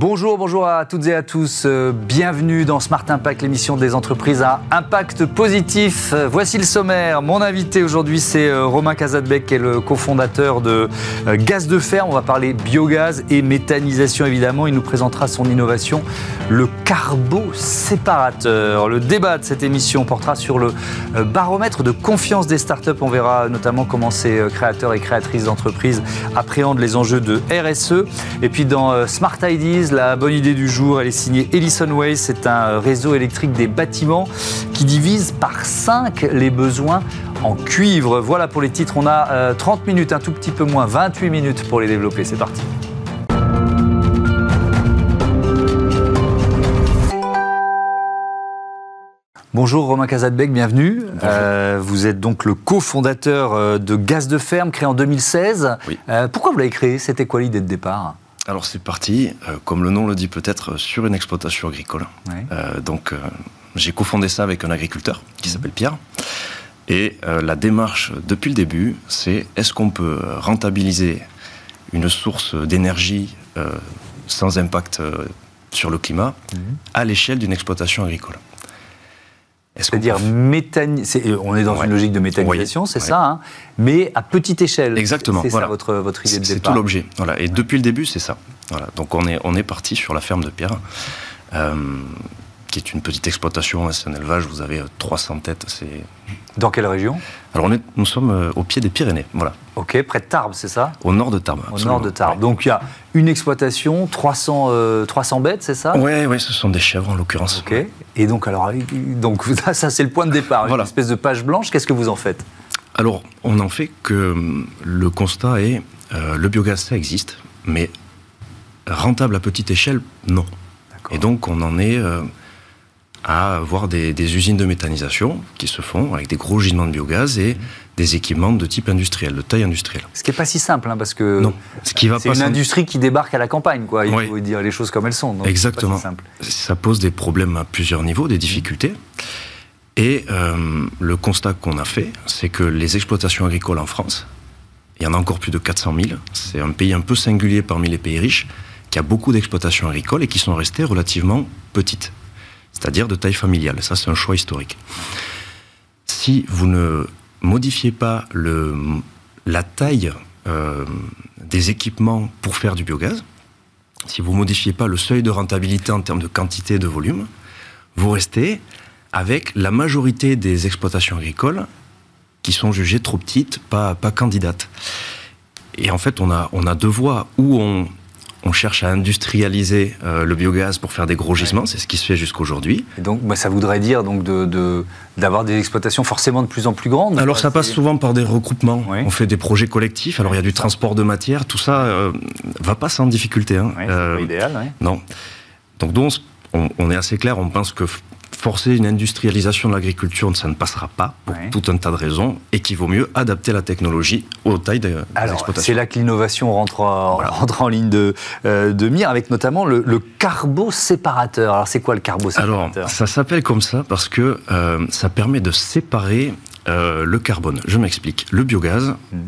Bonjour, bonjour à toutes et à tous. Euh, bienvenue dans Smart Impact, l'émission des entreprises à impact positif. Euh, voici le sommaire. Mon invité aujourd'hui, c'est euh, Romain Casadbec, qui est le cofondateur de Gaz de Ferme. On va parler biogaz et méthanisation, évidemment. Il nous présentera son innovation, le carbo-séparateur. Le débat de cette émission portera sur le baromètre de confiance des startups. On verra notamment comment ces créateurs et créatrices d'entreprises appréhendent les enjeux de RSE. Et puis dans Smart Ideas, la bonne idée du jour, elle est signée Ellison Way. C'est un réseau électrique des bâtiments qui divise par 5 les besoins en cuivre. Voilà pour les titres. On a 30 euh, minutes, un tout petit peu moins, 28 minutes pour les développer. C'est parti. Bonjour Romain Casadbec, bienvenue. Euh, vous êtes donc le cofondateur euh, de Gaz de Ferme, créé en 2016. pourquoi vous l'avez créé? C'était quoi l'idée de départ? Alors c'est parti, euh, comme le nom le dit peut-être, sur une exploitation agricole. Euh, donc euh, j'ai cofondé ça avec un agriculteur qui s'appelle Pierre. Et la démarche depuis le début, c'est est-ce qu'on peut rentabiliser une source d'énergie sans impact sur le climat mhm. à l'échelle d'une exploitation agricole? C'est-à-dire, on est dans une logique de méthanisation, c'est ça, hein, mais à petite échelle. Exactement. C'est ça votre, votre idée de départ. C'est tout l'objet. Voilà. Et depuis le début, c'est ça. Voilà. Donc on est, on est parti sur la ferme de Pierre. Euh, qui est une petite exploitation, c'est un élevage, vous avez 300 euh, têtes. C'est... Dans quelle région? Alors on est, nous sommes euh, au pied des Pyrénées, voilà. Ok, près de Tarbes, c'est ça? Au nord de Tarbes. Au nord de Tarbes. Donc il y a une exploitation, 300, 300 bêtes, c'est ça? Oui, ouais, ce sont des chèvres en l'occurrence. Ok. Et donc, alors, donc ça c'est le point de départ, voilà. une espèce de page blanche. Qu'est-ce que vous en faites? Alors, on en fait que le constat est le biogaz, ça existe, mais rentable à petite échelle, non. Et donc, on en est à avoir des, usines de méthanisation qui se font avec des gros gisements de biogaz et des équipements de type industriel, de taille industrielle. Ce qui n'est pas si simple, hein, parce que c'est une industrie qui débarque à la campagne, quoi. il faut dire les choses comme elles sont. Exactement. Ça pose des problèmes à plusieurs niveaux, des difficultés. Et euh, le constat qu'on a fait, c'est que les exploitations agricoles en France, il y en a encore plus de 400 000, c'est un pays un peu singulier parmi les pays riches, qui a beaucoup d'exploitations agricoles et qui sont restées relativement petites c'est-à-dire de taille familiale. Ça, c'est un choix historique. Si vous ne modifiez pas la taille euh, des équipements pour faire du biogaz, si vous ne modifiez pas le seuil de rentabilité en termes de quantité et de volume, vous restez avec la majorité des exploitations agricoles qui sont jugées trop petites, pas, candidates. Et en fait, on a, on a deux voies. Où on, on cherche à industrialiser euh, le biogaz pour faire des gros gisements, c'est ce qui se fait jusqu'aujourd'hui. Donc, bah, ça voudrait dire donc de, d'avoir des exploitations forcément de plus en plus grandes. Alors, ça passe souvent par des regroupements. On fait des projets collectifs. Alors, il y a du transport de matière. Tout ça euh, va pas sans difficulté. Hein. c'est euh, idéal. Non. Donc, on, on, est assez clair. On pense que forcer une industrialisation de l'agriculture, ça ne passera pas pour tout un tas de raisons et qu'il vaut mieux adapter la technologie aux tailles des, exploitations. C'est là que l'innovation rentre, rentre, en ligne de, euh, de mire avec notamment le, le carbo-séparateur. Alors c'est quoi le carbo-séparateur? Alors ça s'appelle comme ça parce que euh, ça permet de séparer euh, le carbone. Je m'explique. Le biogaz, mmh.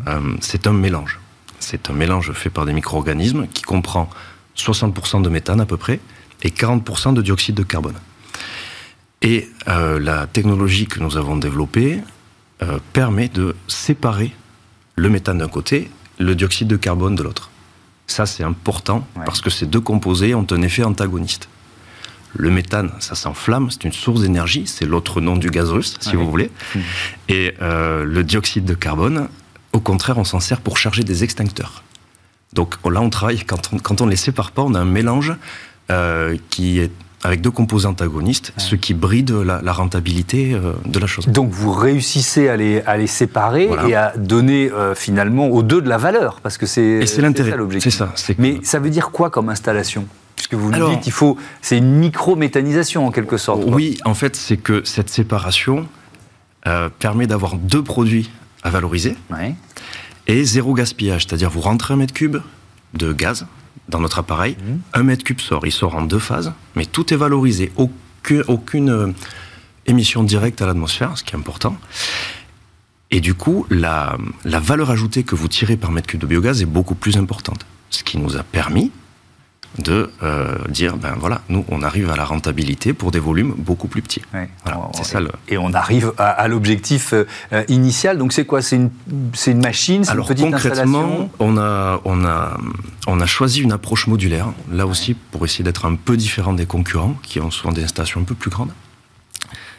c'est un mélange. C'est un mélange fait par des micro-organismes qui comprend 60% de méthane à peu près et 40% de dioxyde de carbone. Et euh, la technologie que nous avons développée euh, permet de séparer le méthane d'un côté, le dioxyde de carbone de l'autre. Ça, c'est important parce que ces deux composés ont un effet antagoniste. Le méthane, ça s'enflamme, c'est une source d'énergie, c'est l'autre nom du gaz russe, si vous voulez. Mmh. Et euh, le dioxyde de carbone, au contraire, on s'en sert pour charger des extincteurs. Donc là, on travaille, quand on, quand on ne les sépare pas, on a un mélange qui est avec deux composés antagonistes, ce qui bride la, rentabilité euh, de la chose. Donc vous réussissez à les, à les séparer et à donner euh, finalement aux deux de la valeur, parce que c'est l'intérêt. C'est ça. Mais ça veut dire quoi comme installation? Puisque vous nous dites, il faut, c'est une micro-méthanisation en quelque sorte. Oui, en fait, c'est que cette séparation euh, permet d'avoir deux produits à valoriser et zéro gaspillage, c'est-à-dire vous rentrez un mètre cube de gaz, dans notre appareil. Mmh. Un mètre cube sort, il sort en deux phases, mais tout est valorisé. Aucune, aucune euh, émission directe à l'atmosphère, ce qui est important. Et du coup, la, la, valeur ajoutée que vous tirez par mètre cube de biogaz est beaucoup plus importante. Ce qui nous a permis, de euh, dire, ben voilà, nous, on arrive à la rentabilité pour des volumes beaucoup plus petits. Voilà, c'est ça. Le... Et on arrive à, l'objectif euh, initial. Donc c'est quoi? C'est une, une, machine Alors une petite concrètement, on a, on, a, on a choisi une approche modulaire, là aussi pour essayer d'être un peu différent des concurrents, qui ont souvent des installations un peu plus grandes.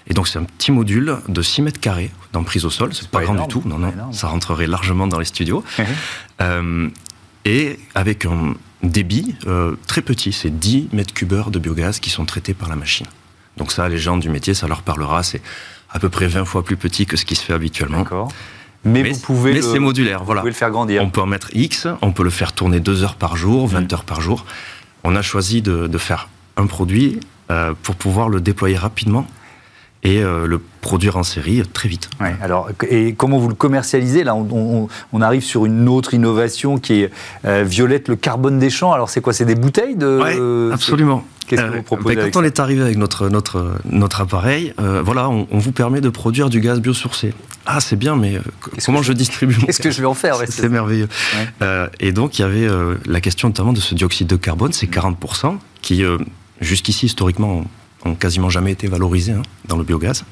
Et donc c'est un petit module de 6 mètres carrés d'emprise au sol, c'est pas, pas grand du tout, non, non, ça rentrerait largement dans les studios. euh, et avec un débit euh, très petit, c'est 10 mètres cubeurs de biogaz qui sont traités par la machine. Donc ça, les gens du métier, ça leur parlera, c'est à peu près 20 fois plus petit que ce qui se fait habituellement. D'accord. Mais, vous pouvez. Mais c'est modulaire, voilà. Vous pouvez le faire grandir. On peut en mettre X, on peut le faire tourner 2 heures par jour, 20 mm. heures par jour. On a choisi de, faire un produit euh, pour pouvoir le déployer rapidement et euh, le produire en série très vite. alors, et comment vous le commercialisez? Là, on, arrive sur une autre innovation qui est euh, Violette, le carbone des champs. Alors, c'est quoi? C'est des bouteilles de Oui, absolument. Qu'est-ce que vous euh, proposez ben, Quand on est arrivé avec notre, notre, notre appareil, voilà, on, vous permet de produire du gaz biosourcé. Ah, c'est bien, mais comment je, distribue Qu'est-ce que je vais en faire C'est merveilleux. et donc, il y avait la question notamment de ce dioxyde de carbone, c'est 40%, qui, jusqu'ici, historiquement, ont quasiment jamais été valorisés hein, dans le biogaz.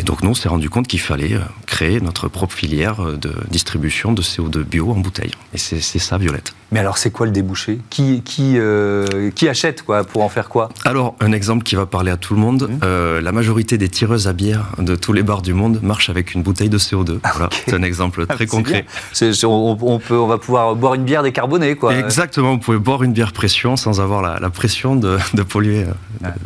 Et donc nous, on s'est rendu compte qu'il fallait euh, créer notre propre filière euh, de distribution de CO2 bio en bouteille. Et c'est ça, Violette. Mais alors, c'est quoi le débouché? Qui, qui, euh, qui achète quoi Pour en faire quoi? Alors, un exemple qui va parler à tout le monde. Mmh. la majorité des tireuses à bière de tous les bars du monde marchent avec une bouteille de CO2. Voilà, c'est un exemple très ah, concret. on, peut, on va pouvoir boire une bière décarbonée. Quoi. Exactement, vous pouvez boire une bière pression sans avoir la, pression de, de polluer,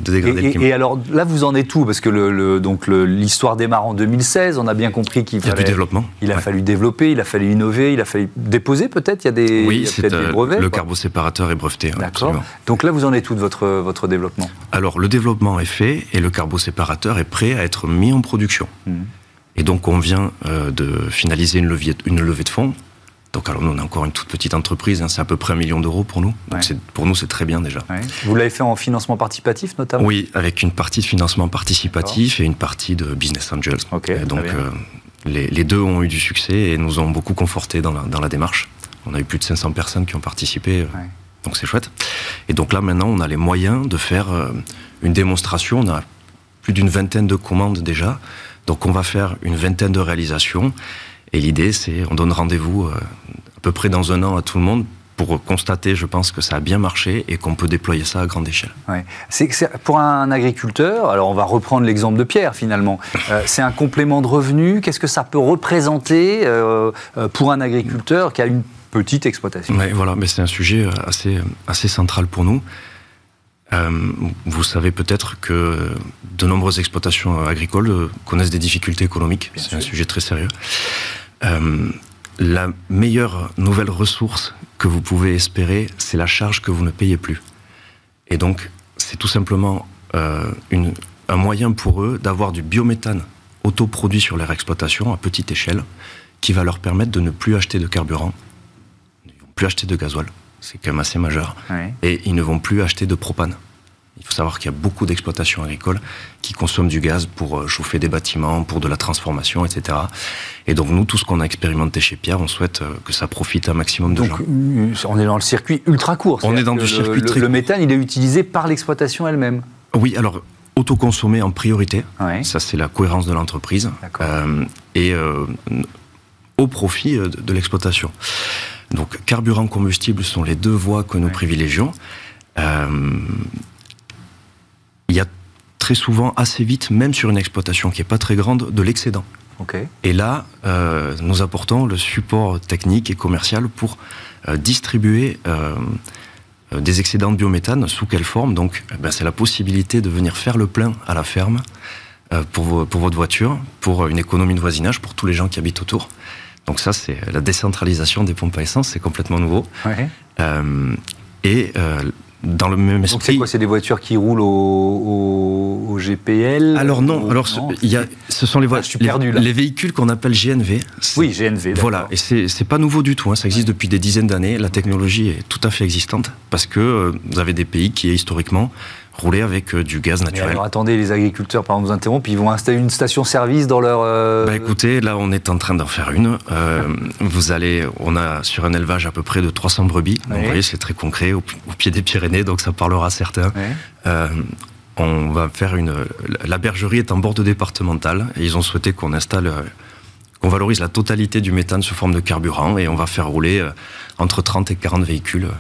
de, dégrader et, le climat. Et alors, là, vous en êtes où? Parce que le, donc l'histoire démarre en 2016, on a bien compris qu'il fallait... Il développement. Il a fallu développer, il a fallu innover, il a fallu déposer peut-être Il y a des... Oui, euh, le carbo-séparateur est breveté. D'accord. Donc là, vous en êtes où de votre, votre développement? Alors, le développement est fait et le carbo-séparateur est prêt à être mis en production. Mmh. Et donc, on vient euh, de finaliser une levée, une levée de fonds. Donc, alors, nous, on est encore une toute petite entreprise, hein, c'est à peu près un million d'euros pour nous. Donc, pour nous, c'est très bien déjà. Vous l'avez fait en financement participatif notamment? Oui, avec une partie de financement participatif et une partie de business angels. donc, euh, les, les, deux ont eu du succès et nous ont beaucoup conforté dans la, dans la démarche. On a eu plus de 500 personnes qui ont participé, euh, donc c'est chouette. Et donc là, maintenant, on a les moyens de faire euh, une démonstration. On a plus d'une vingtaine de commandes déjà. Donc on va faire une vingtaine de réalisations. Et l'idée, c'est, on donne rendez-vous euh, à peu près dans un an à tout le monde pour constater, je pense que ça a bien marché et qu'on peut déployer ça à grande échelle. Ouais. C'est, pour un agriculteur, alors on va reprendre l'exemple de Pierre finalement, c'est un complément de revenu. Qu'est-ce que ça peut représenter pour un agriculteur qui a une petite exploitation? voilà, mais c'est un sujet euh, assez, assez central pour nous. Euh, vous savez peut-être que de nombreuses exploitations agricoles euh, connaissent des difficultés économiques. C'est un sujet très sérieux. La meilleure nouvelle ressource que vous pouvez espérer, c'est la charge que vous ne payez plus. Et donc, c'est tout simplement une, un moyen pour eux d'avoir du biométhane autoproduit sur leur exploitation à petite échelle, qui va leur permettre de ne plus acheter de carburant plus acheter de gasoil. C'est quand même assez majeur. Et ils ne vont plus acheter de propane. Il faut savoir qu'il y a beaucoup d'exploitations agricoles qui consomment du gaz pour euh, chauffer des bâtiments, pour de la transformation, etc. Et donc nous, tout ce qu'on a expérimenté chez Pierre, on souhaite euh, que ça profite un maximum de donc, gens. Euh, on est dans le circuit ultra court. On est dans du circuit le, très Le méthane, il est utilisé par l'exploitation elle-même. Oui, alors autoconsommé en priorité. Ça, c'est la cohérence de l'entreprise. et au profit de l'exploitation. Donc carburant, combustible sont les deux voies que nous privilégions. Euh, il y a très souvent assez vite, même sur une exploitation qui n'est pas très grande, de l'excédent. Et là, euh, nous apportons le support technique et commercial pour euh, distribuer des excédents de biométhane. Sous quelle forme Donc, eh ben, c'est la possibilité de venir faire le plein à la ferme pour, pour votre voiture, pour une économie de voisinage, pour tous les gens qui habitent autour. Donc ça, c'est la décentralisation des pompes à essence, c'est complètement nouveau. Euh, et euh, dans le même esprit. Donc c'est quoi C'est des voitures qui roulent au, GPL Alors non, alors il y a, ce sont les voitures, ah, les, véhicules qu'on appelle GNV. Oui, GNV. Voilà, et c'est pas nouveau du tout. Hein, ça existe depuis des dizaines d'années. La technologie est tout à fait existante parce que euh, vous avez des pays qui historiquement rouler avec du gaz naturel. alors attendez, les agriculteurs, par exemple, vous interrompent, ils vont installer une station-service dans leur... Bah, écoutez, là on est en train d'en faire une. vous allez, on a sur un élevage à peu près de 300 brebis, donc vous voyez c'est très concret, au, pied des Pyrénées, donc ça parlera à certains on va faire une. La bergerie est en bord départemental et ils ont souhaité qu'on installe, euh, qu'on valorise la totalité du méthane sous forme de carburant et on va faire rouler euh, entre 30 et 40 véhicules euh,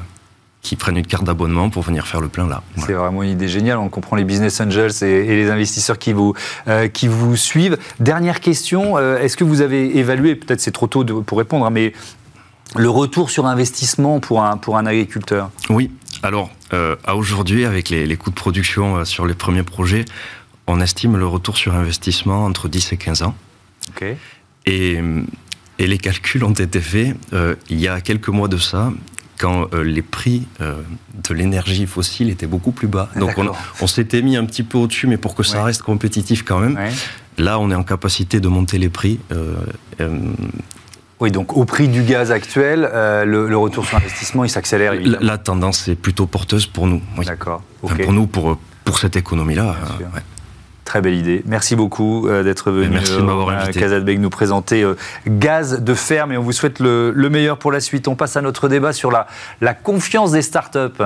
qui prennent une carte d'abonnement pour venir faire le plein là. C'est vraiment une idée géniale. On comprend les business angels et, les investisseurs qui vous, qui vous suivent. Dernière question, est-ce que vous avez évalué, peut-être c'est trop tôt pour répondre, hein, mais le retour sur investissement pour un, pour un agriculteur? Oui, alors, euh, à aujourd'hui, avec les, coûts de production euh, sur les premiers projets, on estime le retour sur investissement entre 10 et 15 ans. Et, les calculs ont été faits euh, il y a quelques mois de ça, quand les prix de l'énergie fossile étaient beaucoup plus bas. Donc on, s'était mis un petit peu au-dessus, mais pour que ça reste compétitif quand même. Là, on est en capacité de monter les prix. Oui, donc au prix du gaz actuel, euh, le, retour sur investissement, il s'accélère. La, tendance est plutôt porteuse pour nous. D'accord. pour nous, pour, pour cette économie-là. Très belle idée. Merci beaucoup euh, d'être venu. Merci de m'avoir euh, invité. nous présenter Gaz de ferme et on vous souhaite le, le, meilleur pour la suite. On passe à notre débat sur la, la confiance des startups.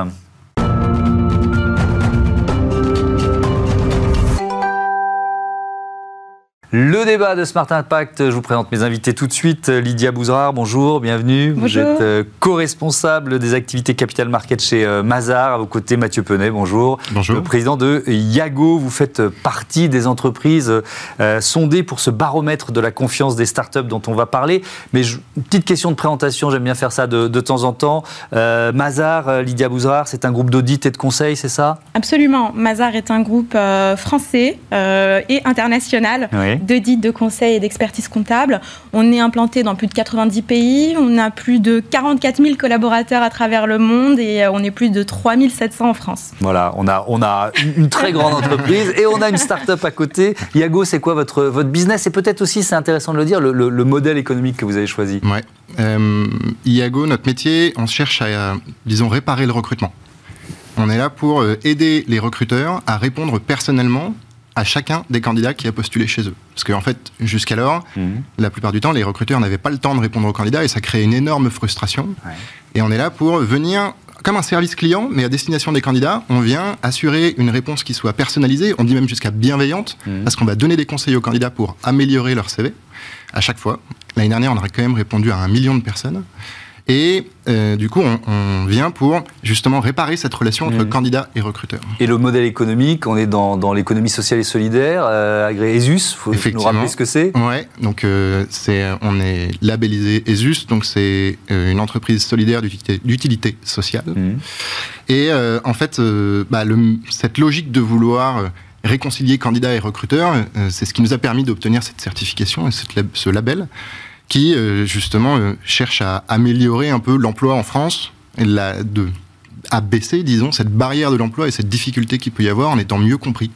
Le débat de Smart Impact, je vous présente mes invités tout de suite. Lydia Bouzrard, bonjour, bienvenue. Vous êtes euh, co-responsable des activités Capital Market chez euh, Mazar. À vos côtés, Mathieu Penet, bonjour. Bonjour. Le président de Yago, vous faites partie des entreprises euh, sondées pour ce baromètre de la confiance des startups dont on va parler. Mais une petite question de présentation, j'aime bien faire ça de, temps en temps. Mazar, Lydia Bouzrard, c'est un groupe d'audit et de conseil, c'est ça? Absolument. Mazar est un groupe français et international. Oui d'audit, de conseil et d'expertise comptable. On est implanté dans plus de 90 pays, on a plus de 44 000 collaborateurs à travers le monde et euh, on est plus de 3 700 en France. Voilà, on a, on a une très grande entreprise et on a une start-up à côté. Yago, c'est quoi votre, votre business? Et peut-être aussi, c'est intéressant de le dire, le, modèle économique que vous avez choisi. Ouais. Euh, Iago, notre métier, on cherche à, disons, réparer le recrutement. On est là pour euh, aider les recruteurs à répondre personnellement à chacun des candidats qui a postulé chez eux. Parce qu'en fait, jusqu'alors, mhm. la plupart du temps, les recruteurs n'avaient pas le temps de répondre aux candidats et ça crée une énorme frustration. Et on est là pour venir comme un service client, mais à destination des candidats, on vient assurer une réponse qui soit personnalisée, on dit même jusqu'à bienveillante, mhm. parce qu'on va donner des conseils aux candidats pour améliorer leur CV à chaque fois. L'année dernière, on aurait quand même répondu à un million de personnes. Et euh, du coup, on, vient pour justement réparer cette relation entre mmh. candidat et recruteur. Et le modèle économique, on est dans, l'économie sociale et solidaire, euh, agréé ESUS, faut nous rappeler ce que c'est Ouais, donc euh, c'est, on est labellisé ESUS, donc c'est euh, une entreprise solidaire d'utilité sociale. Mmh. Et en fait, bah, cette logique de vouloir réconcilier candidat et recruteur, c'est ce qui nous a permis d'obtenir cette certification et ce label qui euh, justement euh, cherche à améliorer un peu l'emploi en France, et la, de, à baisser, disons, cette barrière de l'emploi et cette difficulté qu'il peut y avoir en étant mieux compris.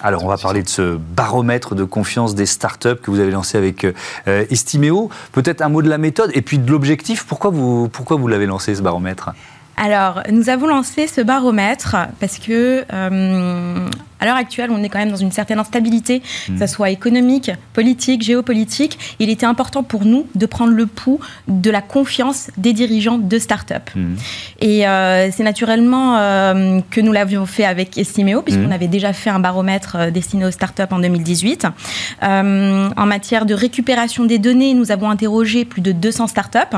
Alors, on va parler de ce baromètre de confiance des startups que vous avez lancé avec euh, Estimeo. Peut-être un mot de la méthode et puis de l'objectif. Pourquoi vous, pourquoi vous l'avez lancé, ce baromètre? Alors, nous avons lancé ce baromètre parce que à l'heure actuelle, on est quand même dans une certaine instabilité, que ce soit économique, politique, géopolitique. Il était important pour nous de prendre le pouls de la confiance des dirigeants de start-up. Hmm. Et euh, c'est naturellement euh, que nous l'avions fait avec Estimeo, puisqu'on hmm. avait déjà fait un baromètre euh, destiné aux start-up en 2018. en matière de récupération des données, nous avons interrogé plus de 200 start-up.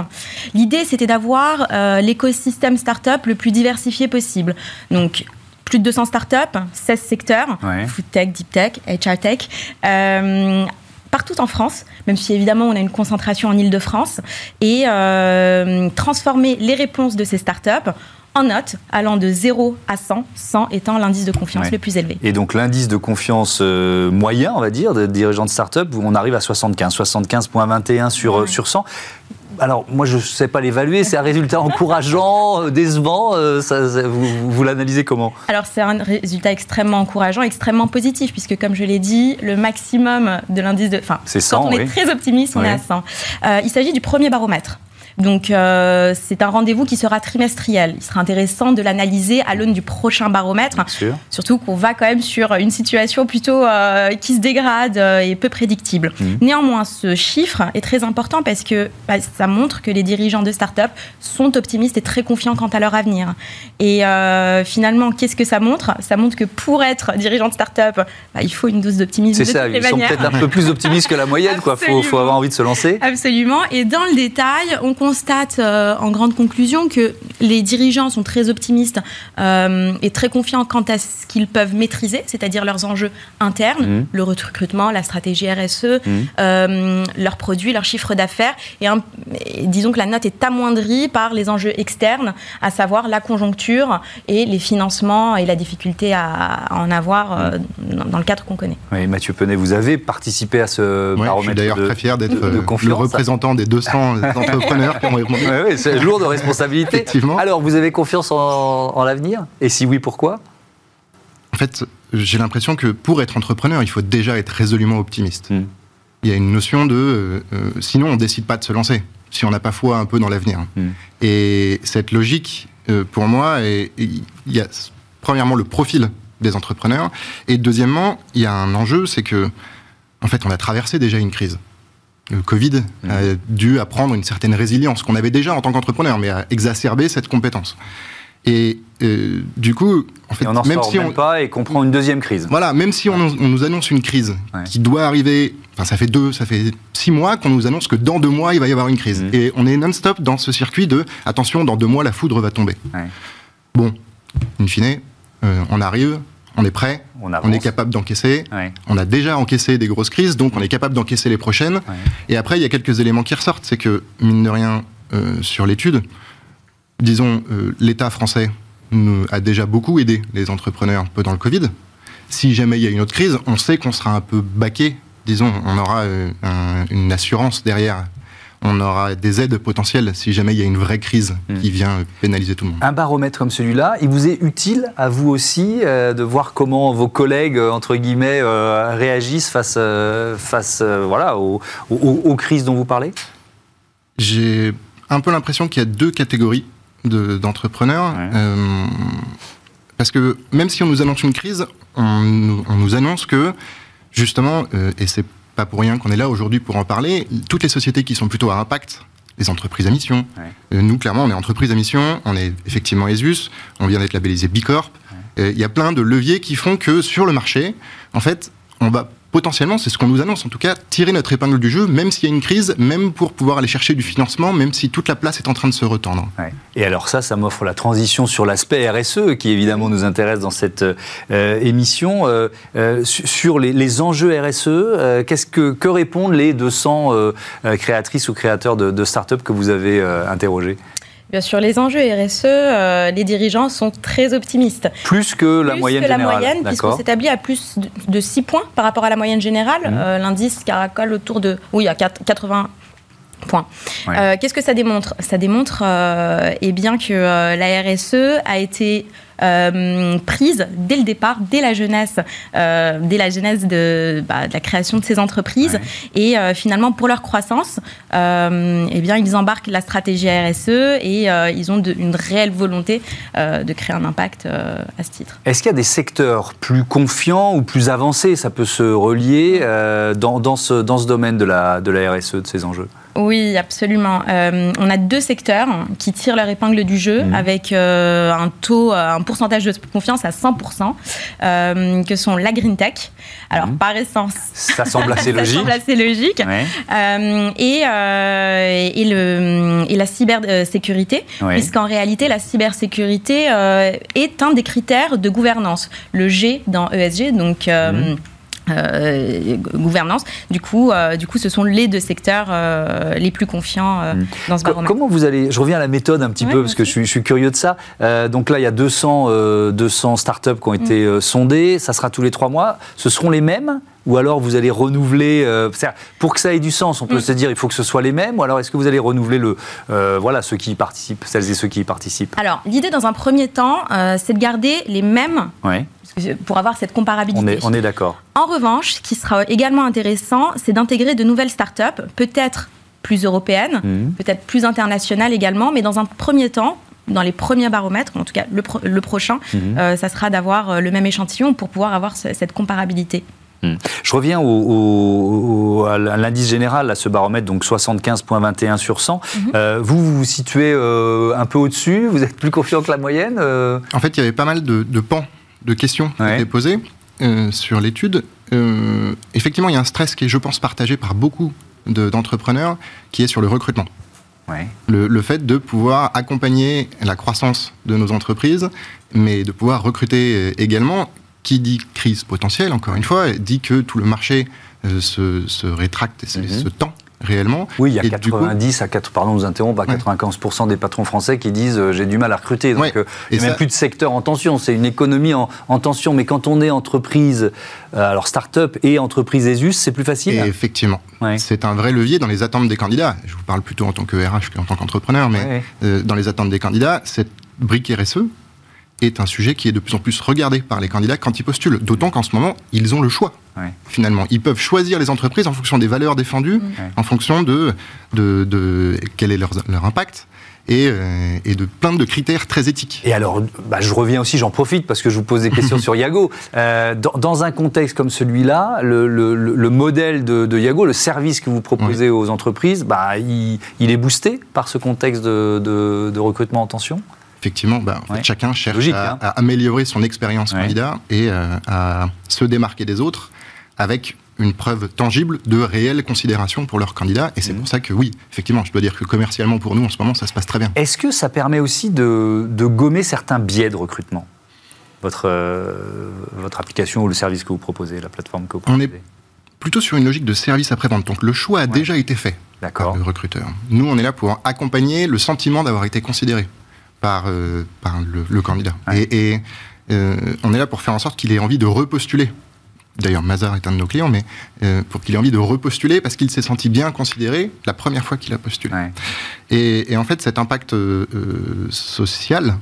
L'idée, c'était d'avoir l'écosystème start-up le plus diversifié possible. Donc, plus de 200 startups, 16 secteurs, food tech, deep tech, HR tech. Euh, partout en France, même si évidemment on a une concentration en Ile-de-France, et euh, transformer les réponses de ces startups en notes allant de 0 à 100, 100 étant l'indice de confiance le plus élevé. Et donc l'indice de confiance euh, moyen, on va dire, des dirigeants de start-up, on arrive à 75, 75.21 sur, sur 100 alors moi je ne sais pas l'évaluer, c'est un résultat encourageant, euh, décevant, euh, vous, l'analysez comment? Alors c'est un résultat extrêmement encourageant, extrêmement positif, puisque comme je l'ai dit, le maximum de l'indice de... Enfin, quand on est très optimiste, on est à 100. Euh, il s'agit du premier baromètre. Donc euh, c'est un rendez-vous qui sera trimestriel. Il sera intéressant de l'analyser à l'aune du prochain baromètre. Surtout qu'on va quand même sur une situation plutôt euh, qui se dégrade euh, et peu prédictible. Mmh. Néanmoins, ce chiffre est très important parce que bah, ça montre que les dirigeants de start-up sont optimistes et très confiants quant à leur avenir. Et finalement, qu'est-ce que ça montre? Ça montre que pour être dirigeant de start-up, bah, il faut une dose d'optimisme. C'est ça, ils sont peut-être un peu plus optimistes que la moyenne. Il faut, avoir envie de se lancer. Absolument. Et dans le détail, on constate euh, en grande conclusion que les dirigeants sont très optimistes euh, et très confiants quant à ce qu'ils peuvent maîtriser, c'est-à-dire leurs enjeux internes, mmh. le recrutement, la stratégie RSE, mmh. euh, leurs produits, leurs chiffres d'affaires. Et, disons que la note est amoindrie par les enjeux externes, à savoir la conjoncture et les financements et la difficulté à, en avoir dans, le cadre qu'on connaît. Oui, Mathieu Penet, vous avez participé à ce baromètre. Je suis d'ailleurs très fier d'être le représentant des 200 entrepreneurs. Oui, c'est lourd de responsabilité. Effectivement. Alors, vous avez confiance en, l'avenir? Et si oui, pourquoi? En fait, j'ai l'impression que pour être entrepreneur, il faut déjà être résolument optimiste. Hmm. Il y a une notion de... Euh, euh, sinon, on ne décide pas de se lancer, si on n'a pas foi un peu dans l'avenir. Hmm. Et cette logique, euh, pour moi, il y a premièrement le profil des entrepreneurs, et deuxièmement, il y a un enjeu, c'est que, en fait, on a traversé déjà une crise le Covid a mmh. dû apprendre une certaine résilience qu'on avait déjà en tant qu'entrepreneur, mais a exacerbé cette compétence. Et euh, du coup, en fait, on même si on pas et qu'on prend une deuxième crise. Voilà, même si on, nous annonce une crise qui doit arriver, enfin ça fait deux, ça fait six mois qu'on nous annonce que dans deux mois il va y avoir une crise. Mmh. Et on est non-stop dans ce circuit de attention, dans deux mois la foudre va tomber. Bon, in fine, euh, on arrive, on est prêt, on, est capable d'encaisser. On a déjà encaissé des grosses crises, donc on est capable d'encaisser les prochaines. Et après, il y a quelques éléments qui ressortent. C'est que, mine de rien, euh, sur l'étude, disons, euh, l'État français nous a déjà beaucoup aidé les entrepreneurs un peu dans le Covid. Si jamais il y a une autre crise, on sait qu'on sera un peu baqué. Disons, on aura euh, une assurance derrière on aura des aides potentielles si jamais il y a une vraie crise hmm. qui vient pénaliser tout le monde. Un baromètre comme celui-là, il vous est utile à vous aussi euh, de voir comment vos collègues, euh, entre guillemets, euh, réagissent face, face voilà, aux, crises dont vous parlez? J'ai un peu l'impression qu'il y a deux catégories d'entrepreneurs. parce que même si on nous annonce une crise, on, on nous annonce que, justement, et c'est pas pour rien qu'on est là aujourd'hui pour en parler. Toutes les sociétés qui sont plutôt à impact, les entreprises à mission. Euh, nous, clairement, on est entreprise à mission, on est effectivement ESUS, on vient d'être labellisé B Corp. Euh, il y a plein de leviers qui font que sur le marché, en fait, on va potentiellement, c'est ce qu'on nous annonce en tout cas, tirer notre épingle du jeu, même s'il y a une crise, même pour pouvoir aller chercher du financement, même si toute la place est en train de se retendre. Et alors ça, ça m'offre la transition sur l'aspect RSE, qui évidemment nous intéresse dans cette euh, émission. Euh, euh, sur les, enjeux RSE, que, que répondent les 200 créatrices ou créateurs de, de start-up que vous avez interrogés? Bien sûr, les enjeux RSE, euh, les dirigeants sont très optimistes. Plus que la plus moyenne que la moyenne, puisqu'on s'établit à plus de, 6 points par rapport à la moyenne générale. Mmh. Euh, l'indice caracole autour de, oui, à 80 points. Euh, qu'est-ce que ça démontre? Ça démontre eh bien que la RSE a été euh, prise dès le départ, dès la jeunesse, euh, dès la jeunesse de, bah, de, la création de ces entreprises. Et euh, finalement, pour leur croissance, eh bien, ils embarquent la stratégie RSE et ils ont une réelle volonté de créer un impact à ce titre. Est-ce qu'il y a des secteurs plus confiants ou plus avancés? Ça peut se relier dans, dans, ce, dans ce domaine de la, de la RSE, de ces enjeux? Oui, absolument. Euh, on a deux secteurs qui tirent leur épingle du jeu mmh. avec euh, un taux, euh, un pourcentage de confiance à 100%, que sont la green tech. Alors, mmh. par essence, ça semble assez logique. semble assez logique. et, et, le, et la cybersécurité, puisqu'en réalité, la cybersécurité est un des critères de gouvernance. Le G dans ESG, donc. Mmh. Euh, gouvernance. Du coup, euh, du coup, ce sont les deux secteurs euh, les plus confiants mm. dans ce baromètre. Comment vous allez Je reviens à la méthode un petit peu parce que je suis, curieux de ça. donc là, il y a 200, 200 startups qui ont été mm. sondées. Ça sera tous les trois mois. Ce seront les mêmes ou alors vous allez renouveler pour que ça ait du sens on peut mm. se dire il faut que ce soit les mêmes ou alors est-ce que vous allez renouveler le voilà ceux qui y participent celles et ceux qui y participent? Alors l'idée dans un premier temps c'est de garder les mêmes pour avoir cette comparabilité. On est, d'accord. En revanche, ce qui sera également intéressant, c'est d'intégrer de nouvelles startups, peut-être plus européenne, Mhm. peut-être plus internationale également, mais dans un premier temps, dans les premiers baromètres, en tout cas le, pro- le prochain, Mhm. euh, ça sera d'avoir euh, le même échantillon pour pouvoir avoir ce- cette comparabilité. Je reviens au, au- au- à l'indice général, à ce baromètre, donc 75,21 sur 100. Mhm. Euh, vous, vous vous situez euh, un peu au-dessus Vous êtes plus confiant que la moyenne euh En fait, il y avait pas mal de, de pans de questions qui Ouais. étaient posées euh, sur l'étude. Euh, effectivement, il y a un stress qui est, je pense, partagé par beaucoup de- d'entrepreneurs, qui est sur le recrutement. Ouais. Le, le fait de pouvoir accompagner la croissance de nos entreprises, mais de pouvoir recruter également. Qui dit crise potentielle, encore une fois, dit que tout le marché euh, se, se rétracte et se, Mhm. se tend réellement. Oui, il y a Et du coup- 90 à 4, pardon, nous interrompre, à Ouais. 95% des patrons français qui disent euh, j'ai du mal à recruter. Donc Ouais. euh, il n'y a même plus de secteur en tension, c'est une économie en, en tension. Mais quand on est entreprise, euh, alors start-up et entreprise ESUS, c'est plus facile. Et effectivement, Ouais. c'est un vrai levier dans les attentes des candidats. Je vous parle plutôt en tant que RH qu'en tant qu'entrepreneur, mais dans les attentes des candidats, cette brique RSE est un sujet qui est de plus en plus regardé par les candidats quand ils postulent. D'autant qu'en ce moment, ils ont le choix. Ouais. Finalement, ils peuvent choisir les entreprises en fonction des valeurs défendues, Ouais. en fonction de, de, de quel est leur, leur impact et, euh, et de plein de critères très éthiques. Et alors, bah, je reviens aussi, j'en profite parce que je vous pose des questions sur Yago. Euh, dans, dans un contexte comme celui-là, le, le- le- le modèle de, de Yago, le service que vous proposez aux entreprises, bah, il, il est boosté par ce contexte de, de- de recrutement en tension? Effectivement, bah, en fait, Ouais. chacun cherche Logique, à, hein. à améliorer son expérience Ouais. candidat et euh, à se démarquer des autres avec une preuve tangible de réelle considération pour leur candidat. Et c'est Mhm. pour ça que oui, effectivement, je dois dire que commercialement pour nous en ce moment, ça se passe très bien. Est-ce que ça permet aussi de, de gommer certains biais de recrutement? Votre, euh, votre application ou le service que vous proposez, la plateforme que vous On proposez? est- Plutôt sur une logique de service après-vente. Donc le choix a déjà été fait par le recruteur. Nous, on est là pour accompagner le sentiment d'avoir été considéré par, euh, par le, le candidat. Ouais. Et, et, euh, on est là pour faire en sorte qu'il ait envie de repostuler. D'ailleurs, Mazar est un de nos clients, mais euh, pour qu'il ait envie de repostuler parce qu'il s'est senti bien considéré la première fois qu'il a postulé. Ouais. Et, et en fait, cet impact social,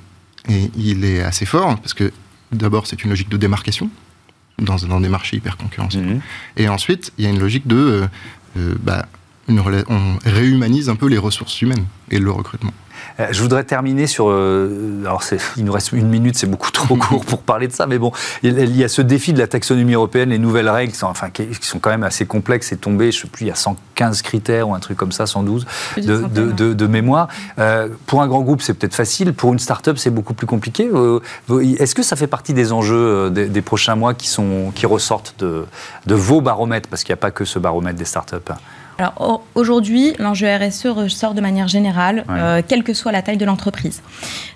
et il est assez fort parce que d'abord, c'est une logique de démarcation dans, dans des marchés hyper concurrentiels. Mhm. Et ensuite, il y a une logique de. bah, une on réhumanise un peu les ressources humaines et le recrutement. Euh, Je voudrais terminer sur. euh, alors, il nous reste une minute, c'est beaucoup trop court pour parler de ça, mais bon, il y a ce défi de la taxonomie européenne, les nouvelles règles, qui sont, enfin, qui sont quand même assez complexes et tombées, je ne sais plus, il y a 115 critères ou un truc comme ça, 112 Plus d'une de, de- centaine, de- de mémoire. Euh, pour un grand groupe, c'est peut-être facile, pour une start-up, c'est beaucoup plus compliqué. Euh, Est-ce que ça fait partie des enjeux des, des prochains mois qui, sont, qui ressortent de, de vos baromètres? Parce qu'il n'y a pas que ce baromètre des start-up. Alors au- aujourd'hui, l'enjeu RSE ressort de manière générale, Ouais. euh, quelle que soit la taille de l'entreprise.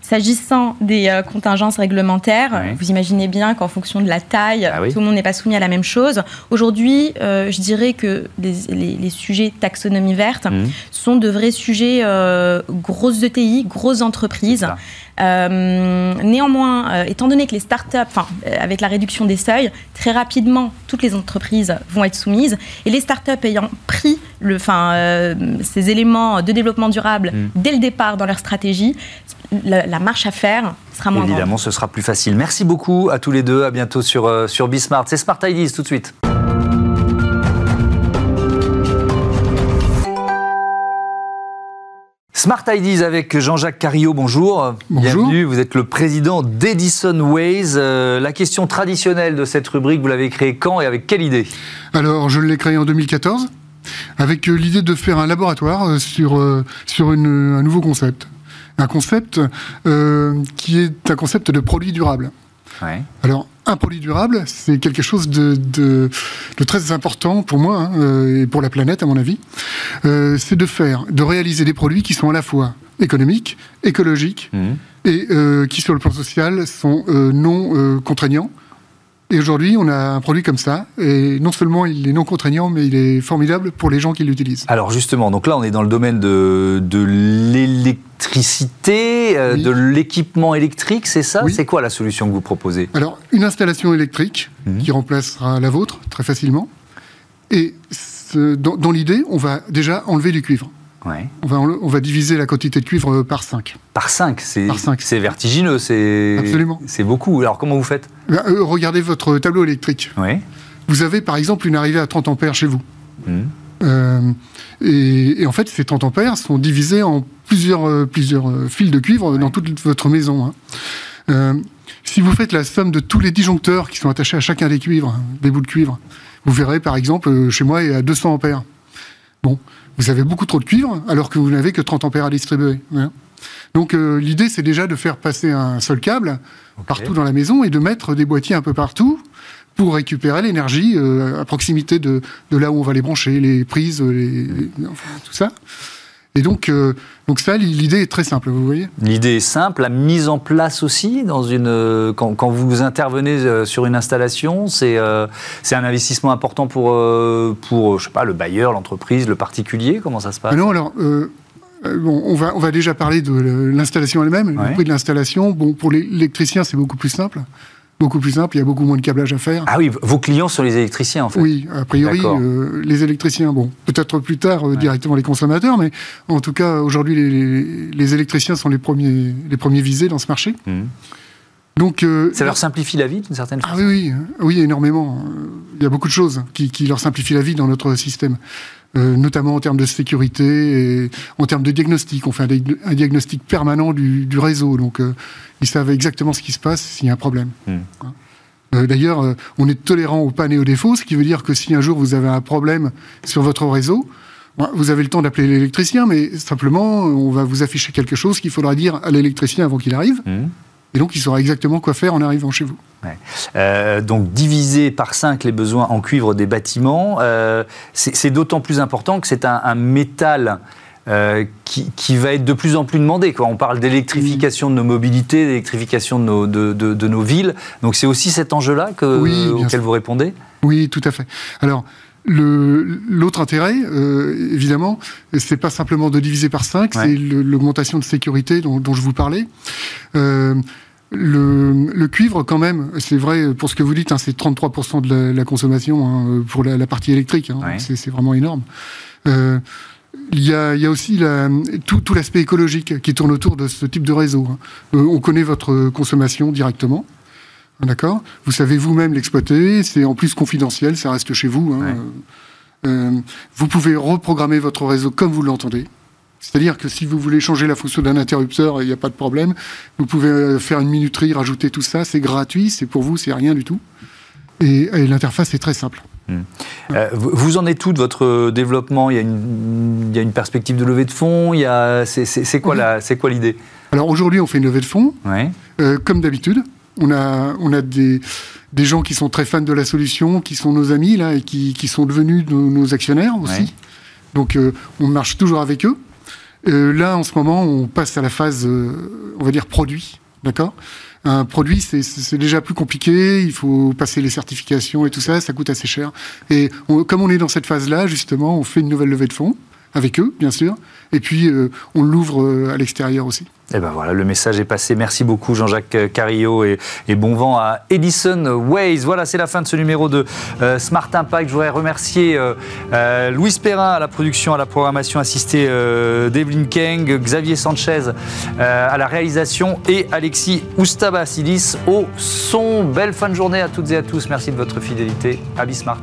S'agissant des euh, contingences réglementaires, Ouais. vous imaginez bien qu'en fonction de la taille, Ah oui. tout le monde n'est pas soumis à la même chose. Aujourd'hui, euh, je dirais que les, les- les sujets taxonomie verte Mhm. sont de vrais sujets grosses ETI, grosses entreprises. Euh, néanmoins, euh, étant donné que les startups, enfin, euh, avec la réduction des seuils, très rapidement, toutes les entreprises vont être soumises. Et les startups ayant pris le, euh, ces éléments de développement durable Mm. dès le départ dans leur stratégie, la, la marche à faire sera moins grande. Évidemment, ce sera plus facile. Merci beaucoup à tous les deux. À bientôt sur, euh, sur Bismart. C'est Smart Ideas tout de suite. Smart Ideas avec Jean-Jacques Cario, bonjour. Bonjour. Bienvenue, vous êtes le président d'Edison Ways. Euh, la question traditionnelle de cette rubrique, vous l'avez créée quand et avec quelle idée? Alors, je l'ai créé en 2014 avec euh, l'idée de faire un laboratoire euh, sur, sur une- un nouveau concept. Un concept euh, qui est un concept de produit durable. Ouais. Alors, un produit durable, c'est quelque chose de, de- de très important pour moi hein, euh, et pour la planète, à mon avis. Euh, c'est de faire, de réaliser des produits qui sont à la fois économiques, écologiques Mhm. et euh, qui, sur le plan social, sont euh, non contraignants. Et aujourd'hui, on a un produit comme ça, et non seulement il est non contraignant, mais il est formidable pour les gens qui l'utilisent. Alors justement, donc là on est dans le domaine de, de l'électricité, euh, Oui. de l'équipement électrique, c'est ça? Oui. C'est quoi la solution que vous proposez? Alors, une installation électrique Mhm. qui remplacera la vôtre très facilement. Et dans l'idée, on va déjà enlever du cuivre. Ouais. On va, enle- on va diviser la quantité de cuivre euh, par 5. Par 5, c'est Par cinq. c'est vertigineux, c'est Absolument. c'est beaucoup. Alors comment vous faites? Regardez votre tableau électrique. Vous avez par exemple une arrivée à 30 ampères chez vous. Mhm. et, en fait, ces 30 ampères sont divisés en plusieurs, plusieurs fils de cuivre dans toute votre maison. Hein. si vous faites la somme de tous les disjoncteurs qui sont attachés à chacun des cuivres, des bouts de cuivre, vous verrez par exemple, chez moi, il y a 200 ampères. Bon, vous avez beaucoup trop de cuivre alors que vous n'avez que 30 ampères à distribuer. Donc euh, l'idée, c'est déjà de faire passer un seul câble partout dans la maison et de mettre des boîtiers un peu partout pour récupérer l'énergie euh, à proximité de, là où on va les brancher, les prises, tout ça. Et donc, euh, donc ça, l'idée est très simple, vous voyez. L'idée est simple, la mise en place aussi, dans une, euh, quand, quand vous intervenez euh, sur une installation, c'est c'est un investissement important pour, pour, je sais pas, le bailleur, l'entreprise, le particulier Comment ça se passe? Non, alors, bon, on, va, on va déjà parler de l'installation elle-même, le prix de l'installation. Bon, pour l'électricien, c'est beaucoup plus simple beaucoup plus simple, il y a beaucoup moins de câblage à faire. Ah oui, vos clients sont les électriciens en fait Oui, a priori, euh, les électriciens, bon, peut-être plus tard euh, directement les consommateurs, mais en tout cas, aujourd'hui, les, électriciens sont les premiers, les premiers visés dans ce marché. Mmh. Donc, euh, ça leur simplifie la vie d'une certaine façon Ah oui, oui, oui, énormément. Il y a beaucoup de choses qui, qui leur simplifient la vie dans notre système. Euh, notamment en termes de sécurité et en termes de diagnostic. On fait un, diagnostic permanent du, réseau, donc euh, ils savent exactement ce qui se passe s'il y a un problème. Hmm. Hein. Euh, d'ailleurs, on est tolérant aux pannes et aux défauts, ce qui veut dire que si un jour vous avez un problème sur votre réseau, vous avez le temps d'appeler l'électricien, mais simplement, on va vous afficher quelque chose qu'il faudra dire à l'électricien avant qu'il arrive. Hmm. Et donc, il saura exactement quoi faire en arrivant chez vous. Euh, donc diviser par 5 les besoins en cuivre des bâtiments, euh, c'est d'autant plus important que c'est un, métal euh, qui, va être de plus en plus demandé. Quoi. On parle d'électrification de nos mobilités, d'électrification de nos, de, nos, villes. Donc c'est aussi cet enjeu-là auquel vous répondez? Oui, tout à fait. Alors, L'autre intérêt, euh, évidemment, c'est pas simplement de diviser par 5, c'est l'augmentation de sécurité dont, je vous parlais. Euh, le, cuivre, quand même, c'est vrai pour ce que vous dites, hein, c'est 33% de la, consommation hein, pour la, partie électrique. Hein, c'est vraiment énorme. Euh, il y, a, aussi tout, tout l'aspect écologique qui tourne autour de ce type de réseau. on connaît votre consommation directement. D'accord Vous savez vous-même l'exploiter, c'est en plus confidentiel, ça reste chez vous. Hein. Euh, vous pouvez reprogrammer votre réseau comme vous l'entendez. C'est-à-dire que si vous voulez changer la fonction d'un interrupteur, il n'y a pas de problème. Vous pouvez euh, faire une minuterie, rajouter tout ça, c'est gratuit, c'est pour vous, c'est rien du tout. Et, l'interface est très simple. Hmm. Euh, vous en êtes tout de votre développement? Il y, a une, perspective de levée de fonds? C'est quoi l'idée? Alors aujourd'hui, on fait une levée de fonds, comme d'habitude. On a, on a des, des, gens qui sont très fans de la solution, qui sont nos amis là et qui, qui sont devenus nos, actionnaires aussi. Donc euh, on marche toujours avec eux. Euh, là, en ce moment, on passe à la phase, euh, on va dire, produit. D'accord? Un produit, c'est déjà plus compliqué. Il faut passer les certifications et tout ça. Ça coûte assez cher. Et comme on est dans cette phase-là, justement, on fait une nouvelle levée de fonds avec eux, bien sûr. Et puis, on l'ouvre à l'extérieur aussi. Et eh ben voilà, le message est passé. Merci beaucoup Jean-Jacques Carillo et, bon vent à Edison Ways. Voilà, c'est la fin de ce numéro de euh, Smart Impact. Je voudrais remercier euh, euh, Louis Perrin à la production, à la programmation assistée d'Evelyn Keng, Xavier Sanchez à la réalisation et Alexis Oustabasilis au son. Belle fin de journée à toutes et à tous. Merci de votre fidélité. À Bismart.